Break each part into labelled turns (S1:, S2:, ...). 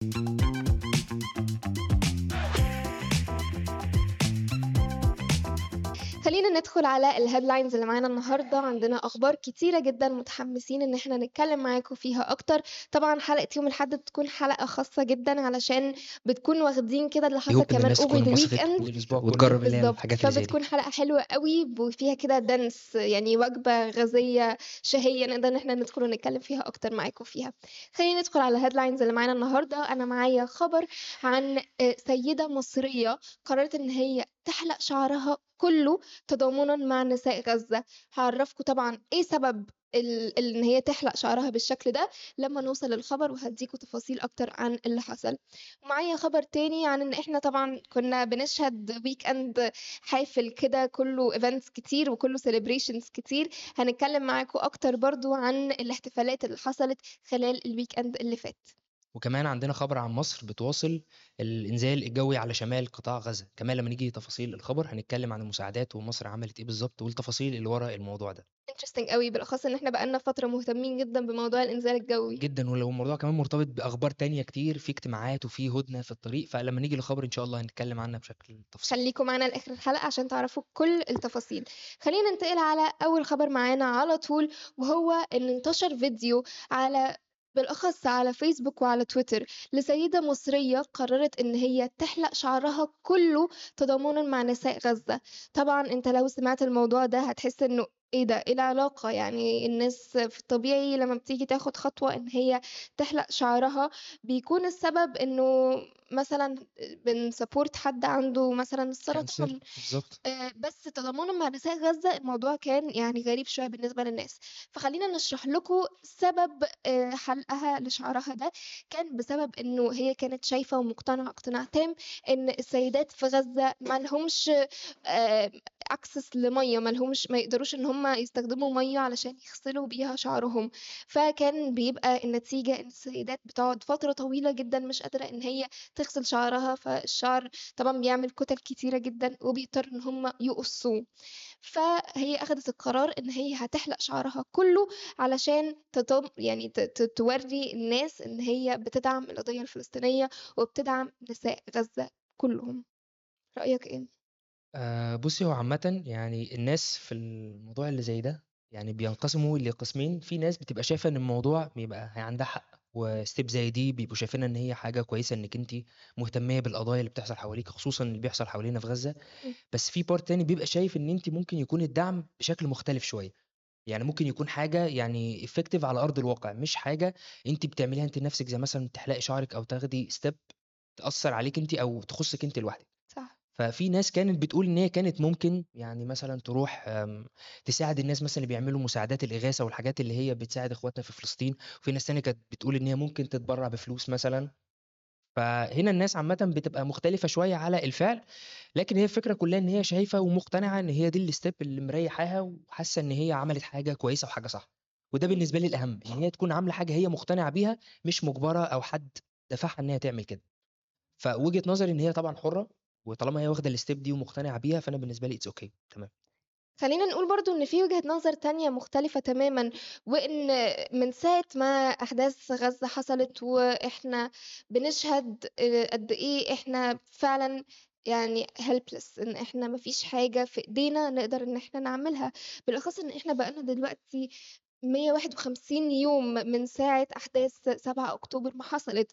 S1: Thank you. خلينا ندخل على ال headlines اللي معانا النهارده. عندنا أخبار كتيرة جدا متحمسين إن إحنا نتكلم معاكم فيها أكتر. طبعا حلقة يوم الأحد بتكون حلقة خاصة جدا علشان بتكون واخدين كده اللي حصل كمان
S2: over
S1: the
S2: weekend وتجرب الحاجات
S1: فبتكون حلقة حلوة قوي وفيها كده dense يعني وجبة غازية شهية نقدر إن إحنا ندخل ونتكلم فيها أكتر معاكم فيها. خلينا ندخل على ال headlines اللي معانا النهارده. أنا معايا خبر عن آه، سيدة مصرية قررت إن هي تحلق شعرها كله تضامنا مع نساء غزة. هعرفكم طبعا إيه سبب ال... إن هي تحلق شعرها بالشكل ده لما نوصل للخبر وهديكوا تفاصيل أكتر عن اللي حصل. ومعايا خبر تاني عن إن إحنا طبعا كنا بنشهد weekend حافل كده كله events كتير وكله celebrations كتير. هنتكلم معاكم أكتر برضو عن الاحتفالات اللي حصلت خلال ال weekend اللي فات.
S2: وكمان عندنا خبر عن مصر بتواصل الإنزال الجوي على شمال قطاع غزة. كمان لما نيجي تفاصيل الخبر هنتكلم عن المساعدات ومصر عملت إيه بالظبط والتفاصيل اللي ورا الموضوع ده.
S1: interesting قوي. بالأخص إن إحنا بقالنا فترة مهتمين جدا بموضوع الإنزال الجوي.
S2: جدا. ولو الموضوع كمان مرتبط بأخبار تانية كتير في اجتماعات وفي هدنة في الطريق فلما نيجي للخبر إن شاء الله هنتكلم عنها بشكل تفصيلي.
S1: خليكم معانا لآخر الحلقة عشان تعرفوا كل التفاصيل. خلينا ننتقل على أول خبر معانا على طول وهو إن انتشر فيديو على بالأخص على فيسبوك وعلى تويتر. لسيدة مصرية قررت إن هي تحلق شعرها كله تضامنا مع نساء غزة. طبعا أنت لو سمعت الموضوع ده هتحس إنه إيه ده؟ إيه العلاقة؟ يعني الناس في الطبيعي لما بتيجي تاخد خطوة إن هي تحلق شعرها بيكون السبب إنه مثلا بن support حد عنده مثلا السرطان.
S2: بالظبط.
S1: آه، بس مع نساء غزة الموضوع كان يعني غريب شوية بالنسبة للناس. فخلينا نشرح لكم سبب آه، حلقها لشعرها ده كان بسبب إنه هي كانت شايفة ومقتنعة اقتناع تام إن السيدات في غزة ما لهمش access لمية ما لهمش ما يقدروش إن هم يستخدموا مية علشان يغسلوا بيها شعرهم. فكان بيبقى النتيجة إن السيدات بتقعد فترة طويلة جدا مش قادرة إن هي تغسل شعرها فالشعر طبعا بيعمل كتل كتيرة جدا وبيضطر إن هم يقصوه. فهي أخدت القرار إن هي هتحلق شعرها كله علشان تطم يعني توري الناس إن هي بتدعم القضية الفلسطينية وبتدعم نساء غزة كلهم. رأيك إيه؟
S2: آه بصي هو عامة يعني الناس في الموضوع اللي زي ده يعني بينقسموا لقسمين. في ناس بتبقى شايفة إن الموضوع بيبقى هي عندها حق وستيب زي دي بيبقوا شايفينها إن هي حاجة كويسة إنك انت مهتمية بالقضايا اللي بتحصل حواليك خصوصا اللي بيحصل حوالينا في غزة.
S1: مم.
S2: بس في part تاني بيبقى شايف إن انت ممكن يكون الدعم بشكل مختلف شوية. يعني ممكن يكون حاجة يعني effective على أرض الواقع مش حاجة انت بتعمليها انت لنفسك زي مثلا تحلقي شعرك أو تاخدي step تأثر عليك انت أو تخصك انت لوحدك. ففي ناس كانت بتقول إن هي كانت ممكن يعني مثلا تروح آم، تساعد الناس مثلا اللي بيعملوا مساعدات الإغاثة والحاجات اللي هي بتساعد إخواتنا في فلسطين وفي ناس تانية كانت بتقول إن هي ممكن تتبرع بفلوس مثلا فهنا الناس عامة بتبقى مختلفة شوية على الفعل لكن هي الفكرة كلها إن هي شايفة ومقتنعة إن هي دي ال step اللي مريحاها وحاسة إن هي عملت حاجة كويسة وحاجة صح وده
S1: مم.
S2: بالنسبة لي الأهم إن هي تكون عاملة حاجة هي مقتنعة بيها مش مجبرة أو حد دفعها إن هي تعمل كده فوجهة نظري إن هي طبعا حرة وطالما هي واخدة ال step دي ومقتنعة بيها فأنا بالنسبة لي it's okay تمام.
S1: خلينا نقول برضو إن في وجهة نظر تانية مختلفة تماما وإن من ساعة ما أحداث غزة حصلت وإحنا بنشهد آه، قد إيه إحنا فعلا يعني helpless إن إحنا مفيش حاجة في إيدينا نقدر إن إحنا نعملها. بالأخص إن إحنا بقالنا دلوقتي 151 يوم من ساعة أحداث 7 أكتوبر ما حصلت.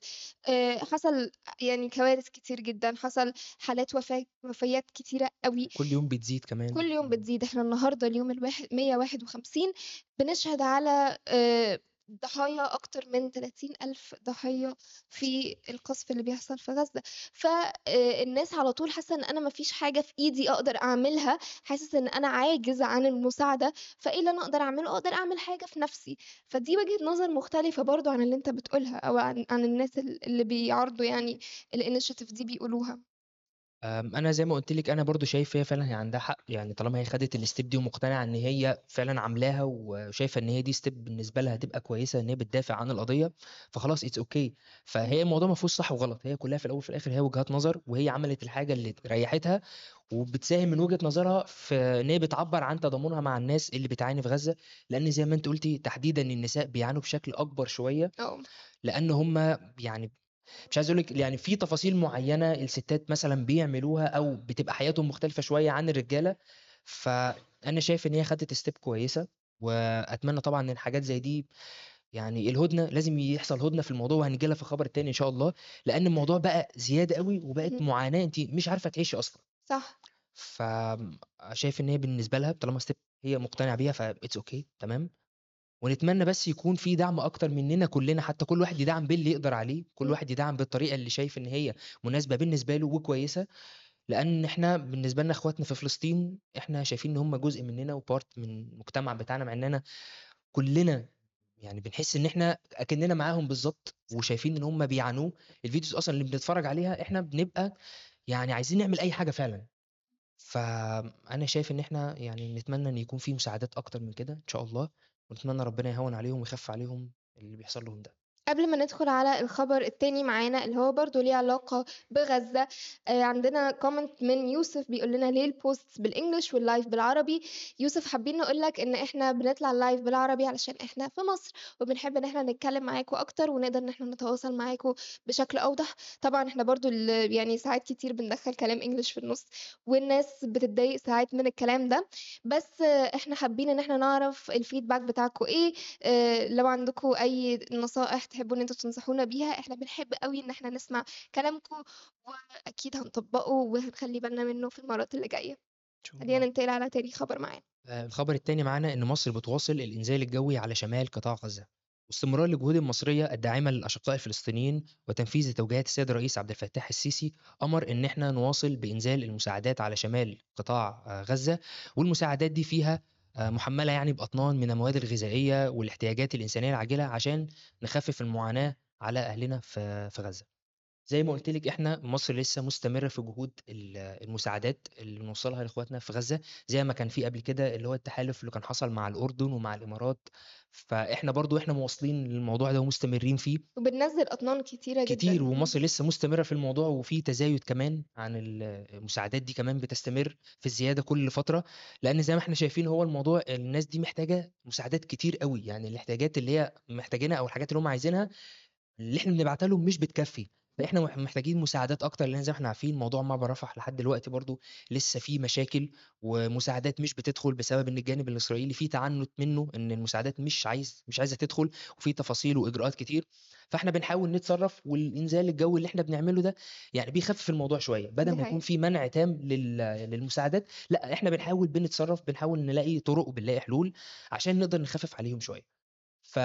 S1: آه، حصل يعني كوارث كتير جدا حصل حالات وفاة وفيات كتيرة قوي.
S2: كل يوم بتزيد كمان.
S1: كل يوم بتزيد. إحنا النهارده اليوم الواحد 151 بنشهد على آه، ضحايا أكتر من 30 ألف ضحية في القصف اللي بيحصل في غزة. فالناس على طول حاسة إن أنا مفيش حاجة في إيدي أقدر أعملها. حاسس إن أنا عاجز عن المساعدة. فإيه اللي أنا أقدر أعمله؟ أقدر أعمل حاجة في نفسي. فدي وجهة نظر مختلفة برضو عن اللي أنت بتقولها أو عن, عن الناس ال- اللي بيعرضوا يعني الإنيشيتيف دي بيقولوها.
S2: أم، أنا زي ما قلت لك أنا برضو شايف هي فعلا هي عندها حق. يعني طالما هي خدت ال step دي ومقتنعة إن هي فعلا عاملاها وشايفة إن هي دي step بالنسبة لها هتبقى كويسة إن هي بتدافع عن القضية فخلاص it's okay فهي الموضوع ما فيهوش صح وغلط. هي كلها في الأول وفي الآخر هي وجهات نظر وهي عملت الحاجة اللي ريحتها وبتساهم من وجهة نظرها في إن هي بتعبر عن تضامنها مع الناس اللي بتعاني في غزة. لأن زي ما أنت قلتي تحديدا النساء بيعانوا بشكل أكبر شوية
S1: آه.
S2: لأن هم يعني مش عايز أقول لِك يعني في تفاصيل معيّنة الستات مثلًا بيعملوها أو بتبقى حياتهم مختلفة شوية عن الرجالة، فأنا شايف إن هي خدت step كويسة، وأتمنى طبعًا إن الحاجات زي دي يعني الهُدنة لازم يحصل هُدنة في الموضوع وهنيجي لها في الخبر التاني إن شاء الله، لإن الموضوع بقى زيادة أوي وبقت
S1: اهم.
S2: معاناة أنتِ مش عارفة تعيشي أصلًا.
S1: صح.
S2: فآمم شايف إن هي بالنسبة لها طالما step هي مقتنعة بيها فit's okay تمام، ونتمنى بس يكون في دعم أكتر مننا كلنا، حتى كل واحد يدعم باللي يقدر عليه، كل. واحد يدعم بالطريقة اللي شايف إن هي مناسبة بالنسبة له وكويسة، لإن إحنا بالنسبة لنا إخواتنا في فلسطين إحنا شايفين إن هم جزء مننا وpart من المجتمع بتاعنا، مع إننا كلنا يعني بنحس إن إحنا أكننا معاهم بالضبط، وشايفين إن هم بيعانوا، الفيديوز أصلًا اللي بنتفرج عليها إحنا بنبقى يعني عايزين نعمل أي حاجة فعلًا. فأنا شايف إن إحنا يعني نتمنى إن يكون في مساعدات أكتر من كده إن شاء الله، ونتمنى ربنا يهوّن عليهم ويخفف عليهم اللي بيحصل لهم ده.
S1: قبل ما ندخل على الخبر التاني معانا اللي هو برضه ليه علاقة بغزة، آآ عندنا comment من يوسف بيقول لنا ليه الposts بالEnglish والlive بالعربي؟ يوسف حابين نقول لك إن إحنا بنطلع live بالعربي علشان إحنا في مصر، وبنحب إن إحنا نتكلم معاكم أكتر ونقدر إن إحنا نتواصل معاكم بشكل أوضح، طبعًا إحنا برضه يعني ساعات كتير بندخّل كلام English في النُص، والناس بتتضايق ساعات من الكلام ده، بس إحنا حابين إن إحنا نعرف الfeedback بتاعكم إيه، آآ لو عندكم أي نصائح تحبوا إن أنتم تنصحونا بيها، إحنا بنحب أوي إن إحنا نسمع كلامكم، وأكيد هنطبّقه وهنخلّي بالنا منه في المرات اللي
S2: شاء
S1: خلّينا. ننتقل على تاني خبر معانا.
S2: الخبر التاني معانا إن مصر بتواصل الإنزال الجوي على شمال قطاع غزة، واستمرار للجهود المصرية الداعمة للأشقاء الفلسطينيين وتنفيذ توجيهات السيد الرئيس عبد الفتاح السيسي، أمر إن إحنا نواصل بإنزال المساعدات على شمال قطاع آآ غزة، والمساعدات دي فيها آآ مُحمّلة يعني بأطنان من المواد الغذائية والاحتياجات الإنسانية العاجلة عشان نخفف المعاناة على أهلنا في في غزة. زي ما قُلت لِك إحنا مصر لسه مستمرة في جهود ال المساعدات اللي بنوصّلها لإخواتنا في غزة، زي ما كان في قبل كده اللي هو التحالف اللي كان حصل مع الأردن ومع الإمارات، فإحنا برضه إحنا مواصلين للموضوع ده ومستمرين فيه.
S1: وبننزّل أطنان كتيرة جدًا.
S2: كتير،
S1: إمم.
S2: ومصر لسه مستمرة في الموضوع وفي تزايد كمان عن ال المساعدات دي كمان بتستمر في الزيادة كل فترة، لإن زي ما إحنا شايفين هو الموضوع الناس دي محتاجة مساعدات كتير أوي، يعني الإحتياجات اللي هي محتاجينها أو الحاجات اللي هم عايزينها اللي إحنا بنبعتها لهم مش بتكفّي، فإحنا مح محتاجين مساعدات أكتر، لإن زي ما إحنا عارفين موضوع معبر رفح لحد دلوقتي برضه لسه فيه مشاكل، ومساعدات مش بتدخل بسبب إن الجانب الإسرائيلي فيه تعنُّت منه إن المساعدات مش عايز مش عايزة تدخل، وفي تفاصيل وإجراءات كتير، فإحنا بنحاول نتصرّف والإنزال الجوي اللي إحنا بنعمله ده يعني بيخفف الموضوع شوية، بدل ما يكون. في منع تام لل للمساعدات، لأ إحنا بنحاول بنتصرّف، بنحاول نلاقي طرق وبنلاقي حلول عشان نقدر نخفف عليهم شوية. ف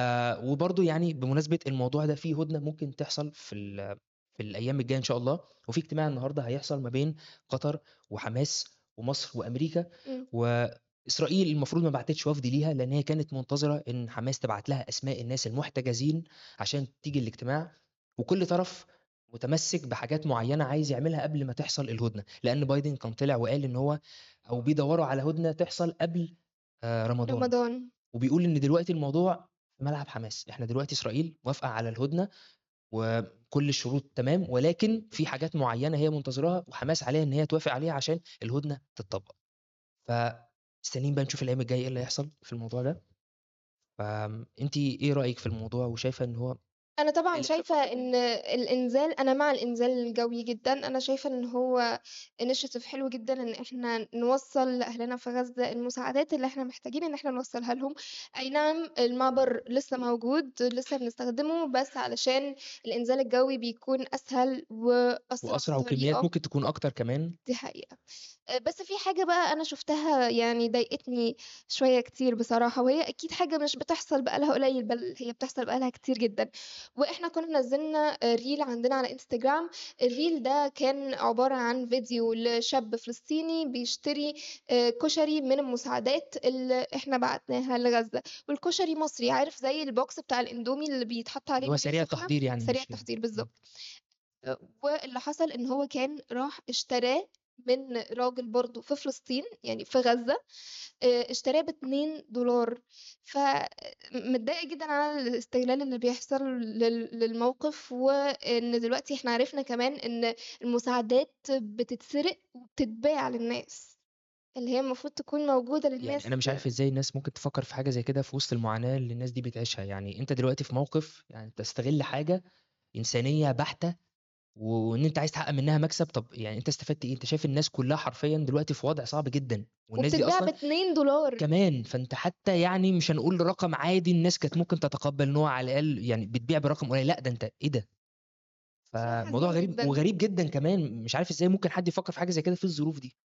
S2: وبرضه يعني بمناسبة الموضوع ده في هُدنة ممكن تحصل في ال في الأيام الجاية إن شاء الله، وفي اجتماع النهارده هيحصل ما بين قطر وحماس ومصر وأمريكا،
S1: إمم.
S2: وإسرائيل المفروض ما بعتتش وفد ليها، لإن هي كانت منتظرة إن حماس تبعت لها أسماء الناس المحتجزين عشان تيجي الاجتماع، وكل طرف متمسك بحاجات معيّنة عايز يعملها قبل ما تحصل الهُدنة، لإن بايدن كان طلع وقال إن هو أو بيدوّروا على هُدنة تحصل قبل آآ رمضان،
S1: رمضان.
S2: وبيقول إن دلوقتي الموضوع في ملعب حماس، إحنا دلوقتي إسرائيل موافقة على الهُدنة وكل الشروط تمام، ولكن في حاجات معيّنة هي منتظراها وحماس عليها إن هي توافق عليها عشان الهُدنة تتطبّق. فمستنيين بقى نشوف الأيام الجاية إيه اللي هيحصل في الموضوع ده. فآمم أنتِ إيه رأيِك في الموضوع وشايفة إن هو
S1: أنا طبعًا
S2: ال
S1: شايفة إن الإنزال أنا مع الإنزال الجوي جدًا، أنا شايفة إن هو initiative حلو جدًا إن إحنا نوصّل لأهلنا في غزة المساعدات اللي إحنا محتاجين إن إحنا نوصّلها لهم، أي نعم المعبر لسه موجود، لسه بنستخدمه، بس علشان الإنزال الجوي بيكون أسهل وأسرع
S2: وأسرع وكميات ممكن تكون أكتر كمان.
S1: دي حقيقة. آآ بس في حاجة بقى أنا شُفتها يعني ضايقتني شوية كتير بصراحة، وهي أكيد حاجة مش بتحصل بقى لها قليل، بل هي بتحصل بقى لها كتير جدًا، وإحنا كنا نزّلنا reel عندنا على إنستجرام، الreel ده كان عبارة عن فيديو لشاب فلسطيني بيشتري آآ كشري من المساعدات اللي إحنا بعتناها لغزة، والكشري مصري، عارف زي الbox بتاع الإندومي اللي بيتحط عليه
S2: اللي هو سريع
S1: سخنة؟
S2: التحضير يعني
S1: سريع
S2: مش
S1: التحضير
S2: إمم.
S1: بالضبط. آآ واللي حصل إن هو كان راح اشتراه من راجل برضه في فلسطين، يعني في غزة، آآ اشتراه ب2$ ف متضايقة جدًا على الاستغلال اللي بيحصل لل للموقف، وإن دلوقتي إحنا عرفنا كمان إن المساعدات بتتسرق وبتتباع للناس، اللي هي المفروض تكون موجودة
S2: يعني
S1: للناس
S2: أنا مش عارف إزاي الناس ممكن تفكّر في حاجة زي كده في وسط المعاناة اللي الناس دي بتعيشها، يعني أنت دلوقتي في موقف يعني تستغل حاجة إنسانية بحتة وإن أنت عايز تحقق منها مكسب طب يعني أنت استفدت إيه؟ أنت شايف الناس كلها حرفيًا دلوقتي في وضع صعب جدًا والناس دي
S1: وبتتباع
S2: أصلًا
S1: ب$2
S2: كمان فأنت حتى يعني مش هنقول رقم عادي الناس كانت ممكن تتقبل إن هو على الأقل يعني بتبيع برقم قليل لأ ده أنت إيه ده؟
S1: حزين
S2: غريب
S1: جدًا.
S2: وغريب جدًا كمان مش عارف إزاي ممكن حد يفكر في حاجة زي كده في الظروف دي.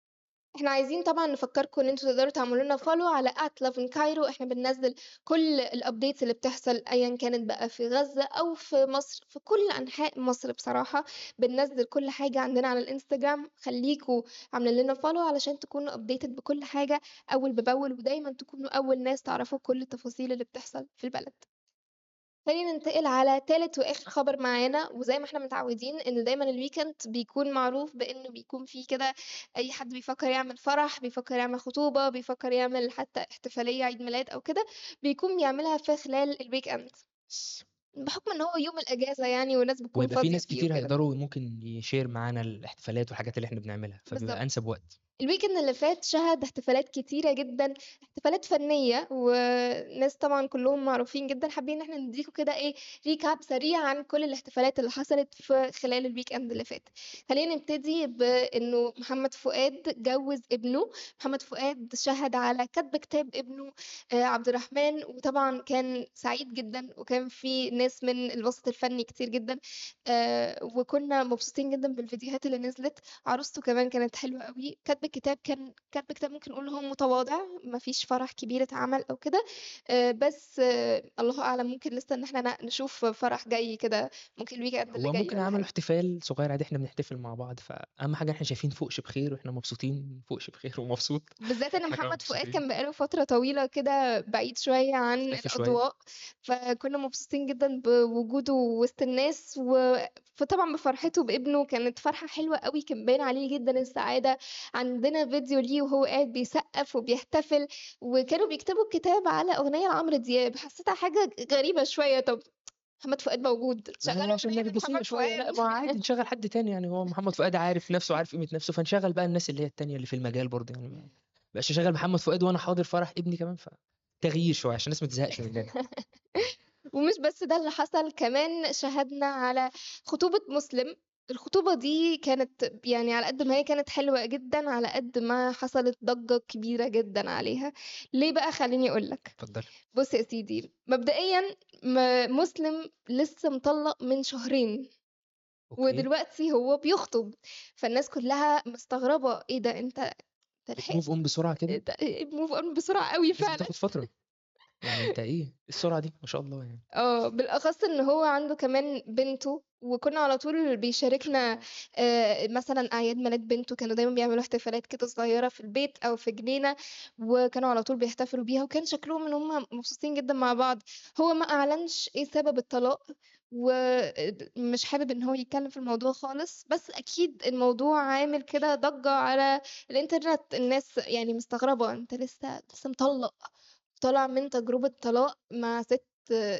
S1: إحنا عايزين طبعًا نفكّركم إن أنتم تقدروا تعملوا لنا follow على @loveincairo إحنا بننزّل كل الupdates اللي بتحصل أيًا كانت بقى في غزة أو في مصر، في كل أنحاء مصر بصراحة، بننزّل كل حاجة عندنا على الإنستجرام، خلّيكم عاملين لنا follow علشان تكونوا updated بكل حاجة أول بأول، ودايمًا تكونوا أول ناس تعرفوا كل التفاصيل اللي بتحصل في البلد. خلّينا ننتقل على تالت وآخر خبر معانا، وزي ما إحنا متعودين إن دايمًا الweekend بيكون معروف بإنه بيكون فيه كده أي حد بيفكّر يعمل فرح، بيفكّر يعمل خطوبة، بيفكّر يعمل حتى احتفالية عيد ميلاد أو كده، بيكون بيعملها في خلال الweekend. بحكم إن هو يوم الأجازة يعني والناس بتكون
S2: وهيبقى في
S1: فاضية
S2: ناس
S1: فيه
S2: كتير
S1: وكده.
S2: هيقدروا ممكن يshare معانا الاحتفالات والحاجات اللي إحنا بنعملها، فبيبقى
S1: بالضبط.
S2: أنسب وقت.
S1: الweekend اللي فات شهد احتفالات كتيرة جدًا، احتفالات فنية وناس طبعًا كلّهم معروفين جدًا، حابين إن إحنا ندّيكم كده إيه recap سريع عن كل الاحتفالات اللي حصلت في خلال الweekend اللي فات. خلّينا نبتدي بإنه محمد فؤاد جوّز ابنه، محمد فؤاد شهد على كتب كتاب ابنه آآ عبد الرحمن، وطبعًا كان سعيد جدًا وكان في ناس من الوسط الفني كتير جدًا، آآ وكنا مبسوطين جدًا بالفيديوهات اللي نزلت، عروسته كمان كانت حلوة أوي، كتب الكتاب كان كتب كتاب ممكن نقول هو متواضع، ما فيش فرح كبير اتعمل أو كده، آآ بس الله أعلم ممكن لسه إن إحنا ن نشوف فرح جاي كده ممكن الweekend اللي
S2: هو
S1: جاي
S2: ممكن
S1: والّا
S2: عملوا. احتفال صغير عادي إحنا بنحتفل مع بعض، فأهم حاجة إحنا شايفين فوقش بخير وإحنا مبسوطين، فوقش بخير ومبسوط،
S1: بالذات
S2: كمان
S1: محمد فؤاد
S2: مبسوطين.
S1: كان بقى له فترة طويلة كده بعيد شوية عن
S2: شوية.
S1: الأضواء، فكنا مبسوطين جدًا بوجوده وسط الناس و فطبعًا بفرحته بابنه، كانت فرحة حلوة أوي، كان باين عليه جدًا السعادة، عندنا فيديو ليه وهو قاعد بيسقّف وبيحتفل، وكانوا بيكتبوا الكتاب على أغنية لعمرو دياب، حسيتها حاجة غريبة شوية، طب محمد فؤاد موجود، لمحمد
S2: شوية، لأ
S1: فؤاد.
S2: ما عادي نشغّل حد تاني يعني. هو محمد فؤاد عارف نَفْسه وعارف قيمة نَفْسه، فنشغّل بقى الناس اللي هي التانية اللي في المجال برضه يعني. بقاش أشغّل محمد فؤاد وأنا حاضر فرح ابني كمان، ف تغيير شوية عشان الناس ما تزهقش مننا.
S1: ومش بس ده اللي حصل، كمان شهدنا على خطوبة مسلم، الخطوبة دي كانت يعني على قد ما هي كانت حلوة جدًا، على قد ما حصلت ضجة كبيرة جدًا عليها، ليه بقى خلّيني أقول لك.
S2: اتفضلي.
S1: بُص يا سيدي، مبدئيًا م مسلم لسه مطلّق من شهرين،
S2: أوكي.
S1: ودلوقتي هو بيخطب، فالناس كلّها مستغربة إيه ده أنت أنت لحقت
S2: بتmove on بسرعة كده؟
S1: أنت move on بسرعة أوي
S2: لازم
S1: فعلًا.
S2: تاخد فترة. يعني أنت إيه، السرعة دي؟ ما شاء الله يعني.
S1: آه، بالأخص إن هو عنده كمان بنته، وكنا على طول بيشاركنا آآ مثلًا أعياد ميلاد بنته، كانوا دايمًا بيعملوا احتفالات كده صغيرة في البيت أو في جنينة، وكانوا على طول بيحتفلوا بيها، وكان شكلهم إن هُم مبسوطين جدًا مع بعض. هو ما أعلنش إيه سبب الطلاق، وآآ مش حابب إن هو يتكلم في الموضوع خالص، بس أكيد الموضوع عامل كده ضجة على الإنترنت، الناس يعني مستغربة أنت لسه لسه مطلّق، طالع من تجربة طلاق مع سِت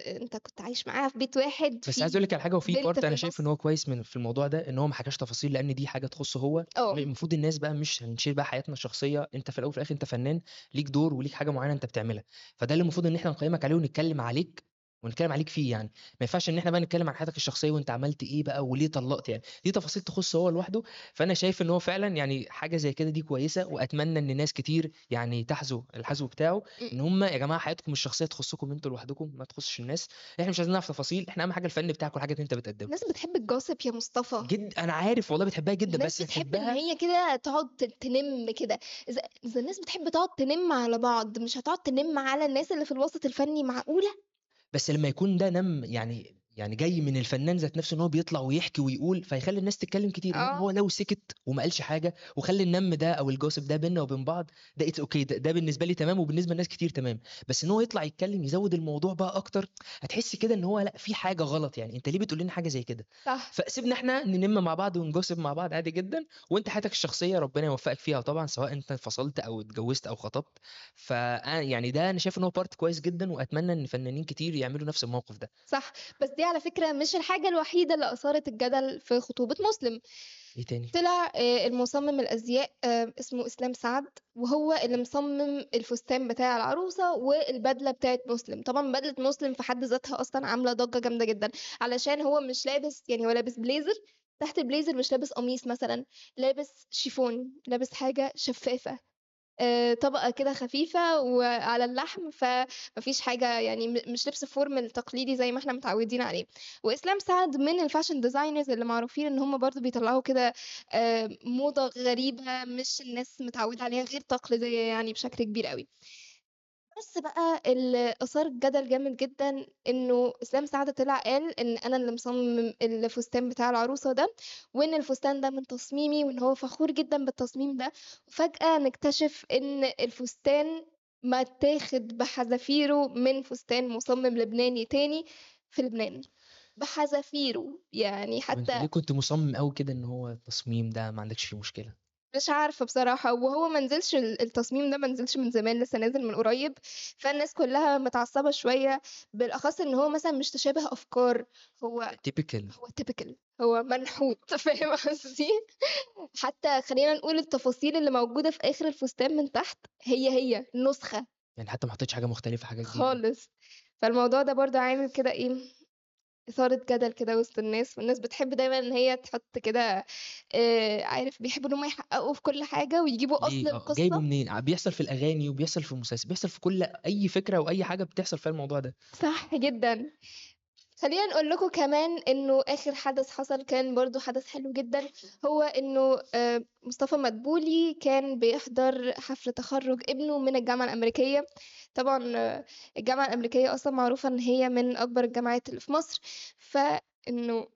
S1: أنت كنت عايش معاها في بيت واحد،
S2: بس عايز
S1: في
S2: أقول لِك على حاجة وفي
S1: في
S2: أنا شايف
S1: النُص.
S2: هو كويس من في الموضوع ده، إن هو ما حكاش تفاصيل لإن دي حاجة تخُصّه هو،
S1: آه.
S2: المفروض الناس بقى مش هنشير بقى حياتنا الشخصية، أنت في الأول وفي الآخر أنت فنان، ليك دور وليك حاجة معيّنة أنت بتعملها، فده اللي المفروض إن إحنا نقيّمك عليه ونتكلم عليك ونتكلم عليك فيه يعني، ما ينفعش إن إحنا بقى نتكلم عن حياتك الشخصية وأنت عملت إيه بقى وليه طلّقت يعني، دي تفاصيل تخُصّه هو لوحده، فأنا شايف إن هو فعلًا يعني حاجة زي كده دي كويسة، وأتمنى إن ناس كتير يعني تحذو الحذو بتاعه،. إن هُم يا جماعة حياتكم الشخصية تخُصّكم أنتم لوحدكم، ما تخُصّش الناس، إحنا مش عايزين نعرف تفاصيل، إحنا أهم حاجة الفن بتاعك والحاجات اللي أنت بتقدّمها.
S1: الناس بتحب الgossip يا مصطفى.
S2: جد أنا عارف والله بتحبها جدًا، بس
S1: بتحب
S2: نحبها
S1: هي كده تقعد تنِم كده، إذا إذا الناس بتحب تقعد تنِم على بعض، مش هتقعد تنِم على الناس اللي في الوسط الفني، معقولة!
S2: بس لمّا يكون ده نَم يعني يعني جاي من الفنان ذات نفسه إن هو بيطلع ويحكي ويقول، فهيخلّي الناس تتكلم كتير، إنما
S1: آه.
S2: هو لو سكت وما قالش حاجة وخلّى النَم ده أو الgossip ده بيننا وبين بعض، ده it's okay ده ده بالنسبة لي تمام وبالنسبة لناس كتير تمام، بس إن هو يطلع يتكلم يزوّد الموضوع بقى أكتر، هتحسّي كده إن هو لأ في حاجة غلط يعني، أنت ليه بتقول لنا حاجة زي كده؟
S1: صح.
S2: فسيبنا إحنا ننِم مع بعض ونgossip مع بعض عادي جدًا، وأنت حياتك الشخصية ربنا يوفقك فيها طبعًا، سواء أنت انفصلت أو اتجوزت أو خطبت، فأ يعني ده أنا شايف إن هو part كويس جدًا، وأتمنى إن فنانين كتير يعملوا نفس الموقف ده.
S1: صح، بس دي على فكرة مش الحاجة الوحيدة اللي أثارت الجدل في خطوبة مسلم،
S2: إيه تاني؟
S1: طلع آآ المصمم الأزياء آآ اسمه إسلام سعد، وهو اللي مصمم الفستان بتاع العروسة والبدلة بتاعة مسلم، طبعًا بدلة مسلم في حد ذاتها أصلًا عاملة ضجة جامدة جدًا، علشان هو مش لابس يعني هو لابس بليزر، تحت البليزر مش لابس قميص مثلًا، لابس شيفون، لابس حاجة شفافة، آآ طبقة كده خفيفة وعلى اللحم، فما فيش حاجة يعني مش لبس formal تقليدي زي ما إحنا متعودين عليه. وإسلام سعد من الfashion designers اللي معروفين إن هم برضه بيطلعوا كده آآ موضة غريبة مش الناس متعودة عليها، غير تقليدية يعني بشكل كبير أوي. بس بقى اللي أثار جدل جامد جدًا إنه إسلام سعد طلع قال إن أنا اللي مصمم الفستان بتاع العروسة ده، وإن الفستان ده من تصميمي وإن هو فخور جدًا بالتصميم ده، وفجأة نكتشف إن الفستان متاخد بحذافيره من فستان مصمم لبناني تاني في لبنان، بحذافيره، يعني
S2: طب أنت
S1: حتى
S2: ليه كنت مصمم أوي كده إن هو التصميم ده ما عندكش فيه مشكلة؟
S1: مش عارفة بصراحة، وهو ما نزلش ال التصميم ده ما نزلش من زمان لسه نازل من قريب، فالناس كلها متعصبة شوية، بالأخص إن هو مثلًا مش تشابه أفكار، هو
S2: typical.
S1: هو typical هو منحوت فاهم قصدي؟ حتى خلّينا نقول التفاصيل اللي موجودة في آخر الفستان من تحت هي، هي نسخة.
S2: يعني حتى ما حطيتش حاجة مختلفة، حاجة جديدة.
S1: خالص. فالموضوع ده برضه عامل كده إيه، إثارة جدل كده وسط الناس، والناس بتحب دايمًا إن هي تحط كده آآ عارف بيحبوا إن هم يحققوا في كل حاجة ويجيبوا أصل
S2: ليه؟ آه، جايبه
S1: القصة.
S2: منين؟ ع بيحصل في الأغاني وبيحصل في المسلسل بيحصل في كل أي فكرة وأي حاجة بتحصل فيها الموضوع ده.
S1: صح جدًا. خلّينا نقول لكم كمان إنه آخر حدث حصل كان برضه حدث حلو جدًا، هو إنه آآ مصطفى مدبولي كان بيحضر حفل تخرُّج ابنه من الجامعة الأمريكية، طبعًا الجامعة الأمريكية أصلًا معروفة إن هي من أكبر الجامعات اللي في مصر، فإنه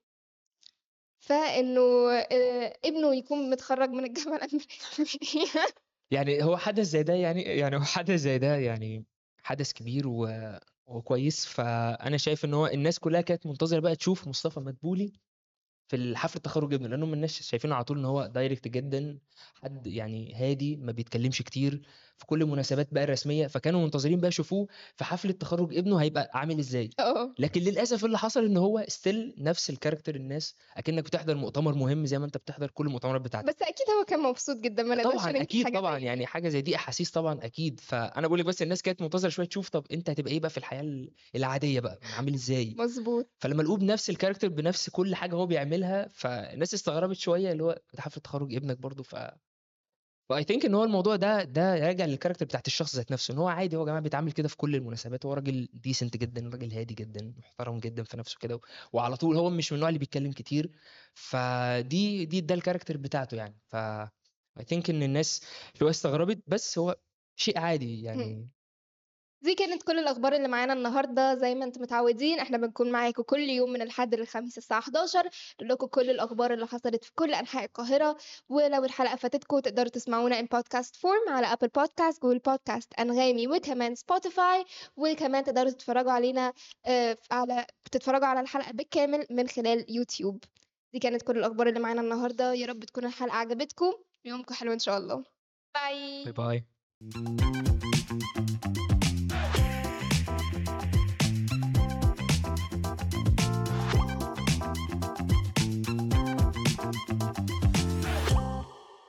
S1: فإنه آآ ابنه يكون متخرّج من الجامعة الأمريكية.
S2: يعني هو حدث زي ده يعني يعني هو حدث زي ده يعني حدث كبير و وكويس، فأنا شايف إن هو الناس كلها كانت منتظرة بقى تشوف مصطفى مدبولي في ال حفلة تخرُّج ابنه، لأن هم الناس شايفينه على طول إن هو direct جدًا، حد يعني هادي ما بيتكلمش كتير في كل المناسبات بقى الرسمية، فكانوا منتظرين بقى يشوفوه في حفلة تخرُّج ابنه هيبقى عامل إزاي.
S1: آه.
S2: لكن للأسف اللي حصل إن هو still نفس الcharacter الناس أكنك بتحضر مؤتمر مهم زي ما أنت بتحضر كل المؤتمرات بتاعتك.
S1: بس أكيد هو كان مبسوط جدًا، ما
S2: طبعًا
S1: حاجة
S2: طبعًا،
S1: دي.
S2: يعني حاجة زي دي أحاسيس طبعًا أكيد، فأنا باقول لِك بس الناس كانت منتظرة شوية تشوف طب أنت هتبقى إيه بقى في الحياة ال العادية بقى، عامل إزاي؟
S1: مضبوط.
S2: فلمّا لقوه بنفس الcharacter بنفس كل حاجة هو بيعملها، فالناس استغربت شوية اللي هو ده حفلة تخرُّج ابنك برضه ف فI think إن هو الموضوع ده ده راجع للcharacter بتاعة الشخص ذات نفسه، إن هو عادي هو يا جماعة بيتعامل كده في كل المناسبات، هو راجل decent جدًا، راجل هادي جدًا، محترم جدًا في نفسه كده، وعلى طول هو مش من النوع اللي بيتكلم كتير، فدي دي ده الcharacter بتاعته يعني، ف I think إن الناس شوية استغربت، بس هو شيء عادي. يعني
S1: دي كانت كل الأخبار اللي معانا النهارده، زي ما أنتم متعودين إحنا بنكون معاكم كل يوم من الحد للخميس الساعة 11:00 نقول لكم كل الأخبار اللي حصلت في كل أنحاء القاهرة، ولو الحلقة فاتتكم تقدروا تسمعونا in podcast form على Apple Podcast، Google Podcast، أنغامي، وكمان Spotify، وكمان تقدروا تتفرجوا علينا ف على تتفرجوا على الحلقة بالكامل من خلال يوتيوب. دي كانت كل الأخبار اللي معانا النهارده، يا رب تكون الحلقة عجبتكم، يومكم حلو إن شاء الله. bye.
S2: bye bye.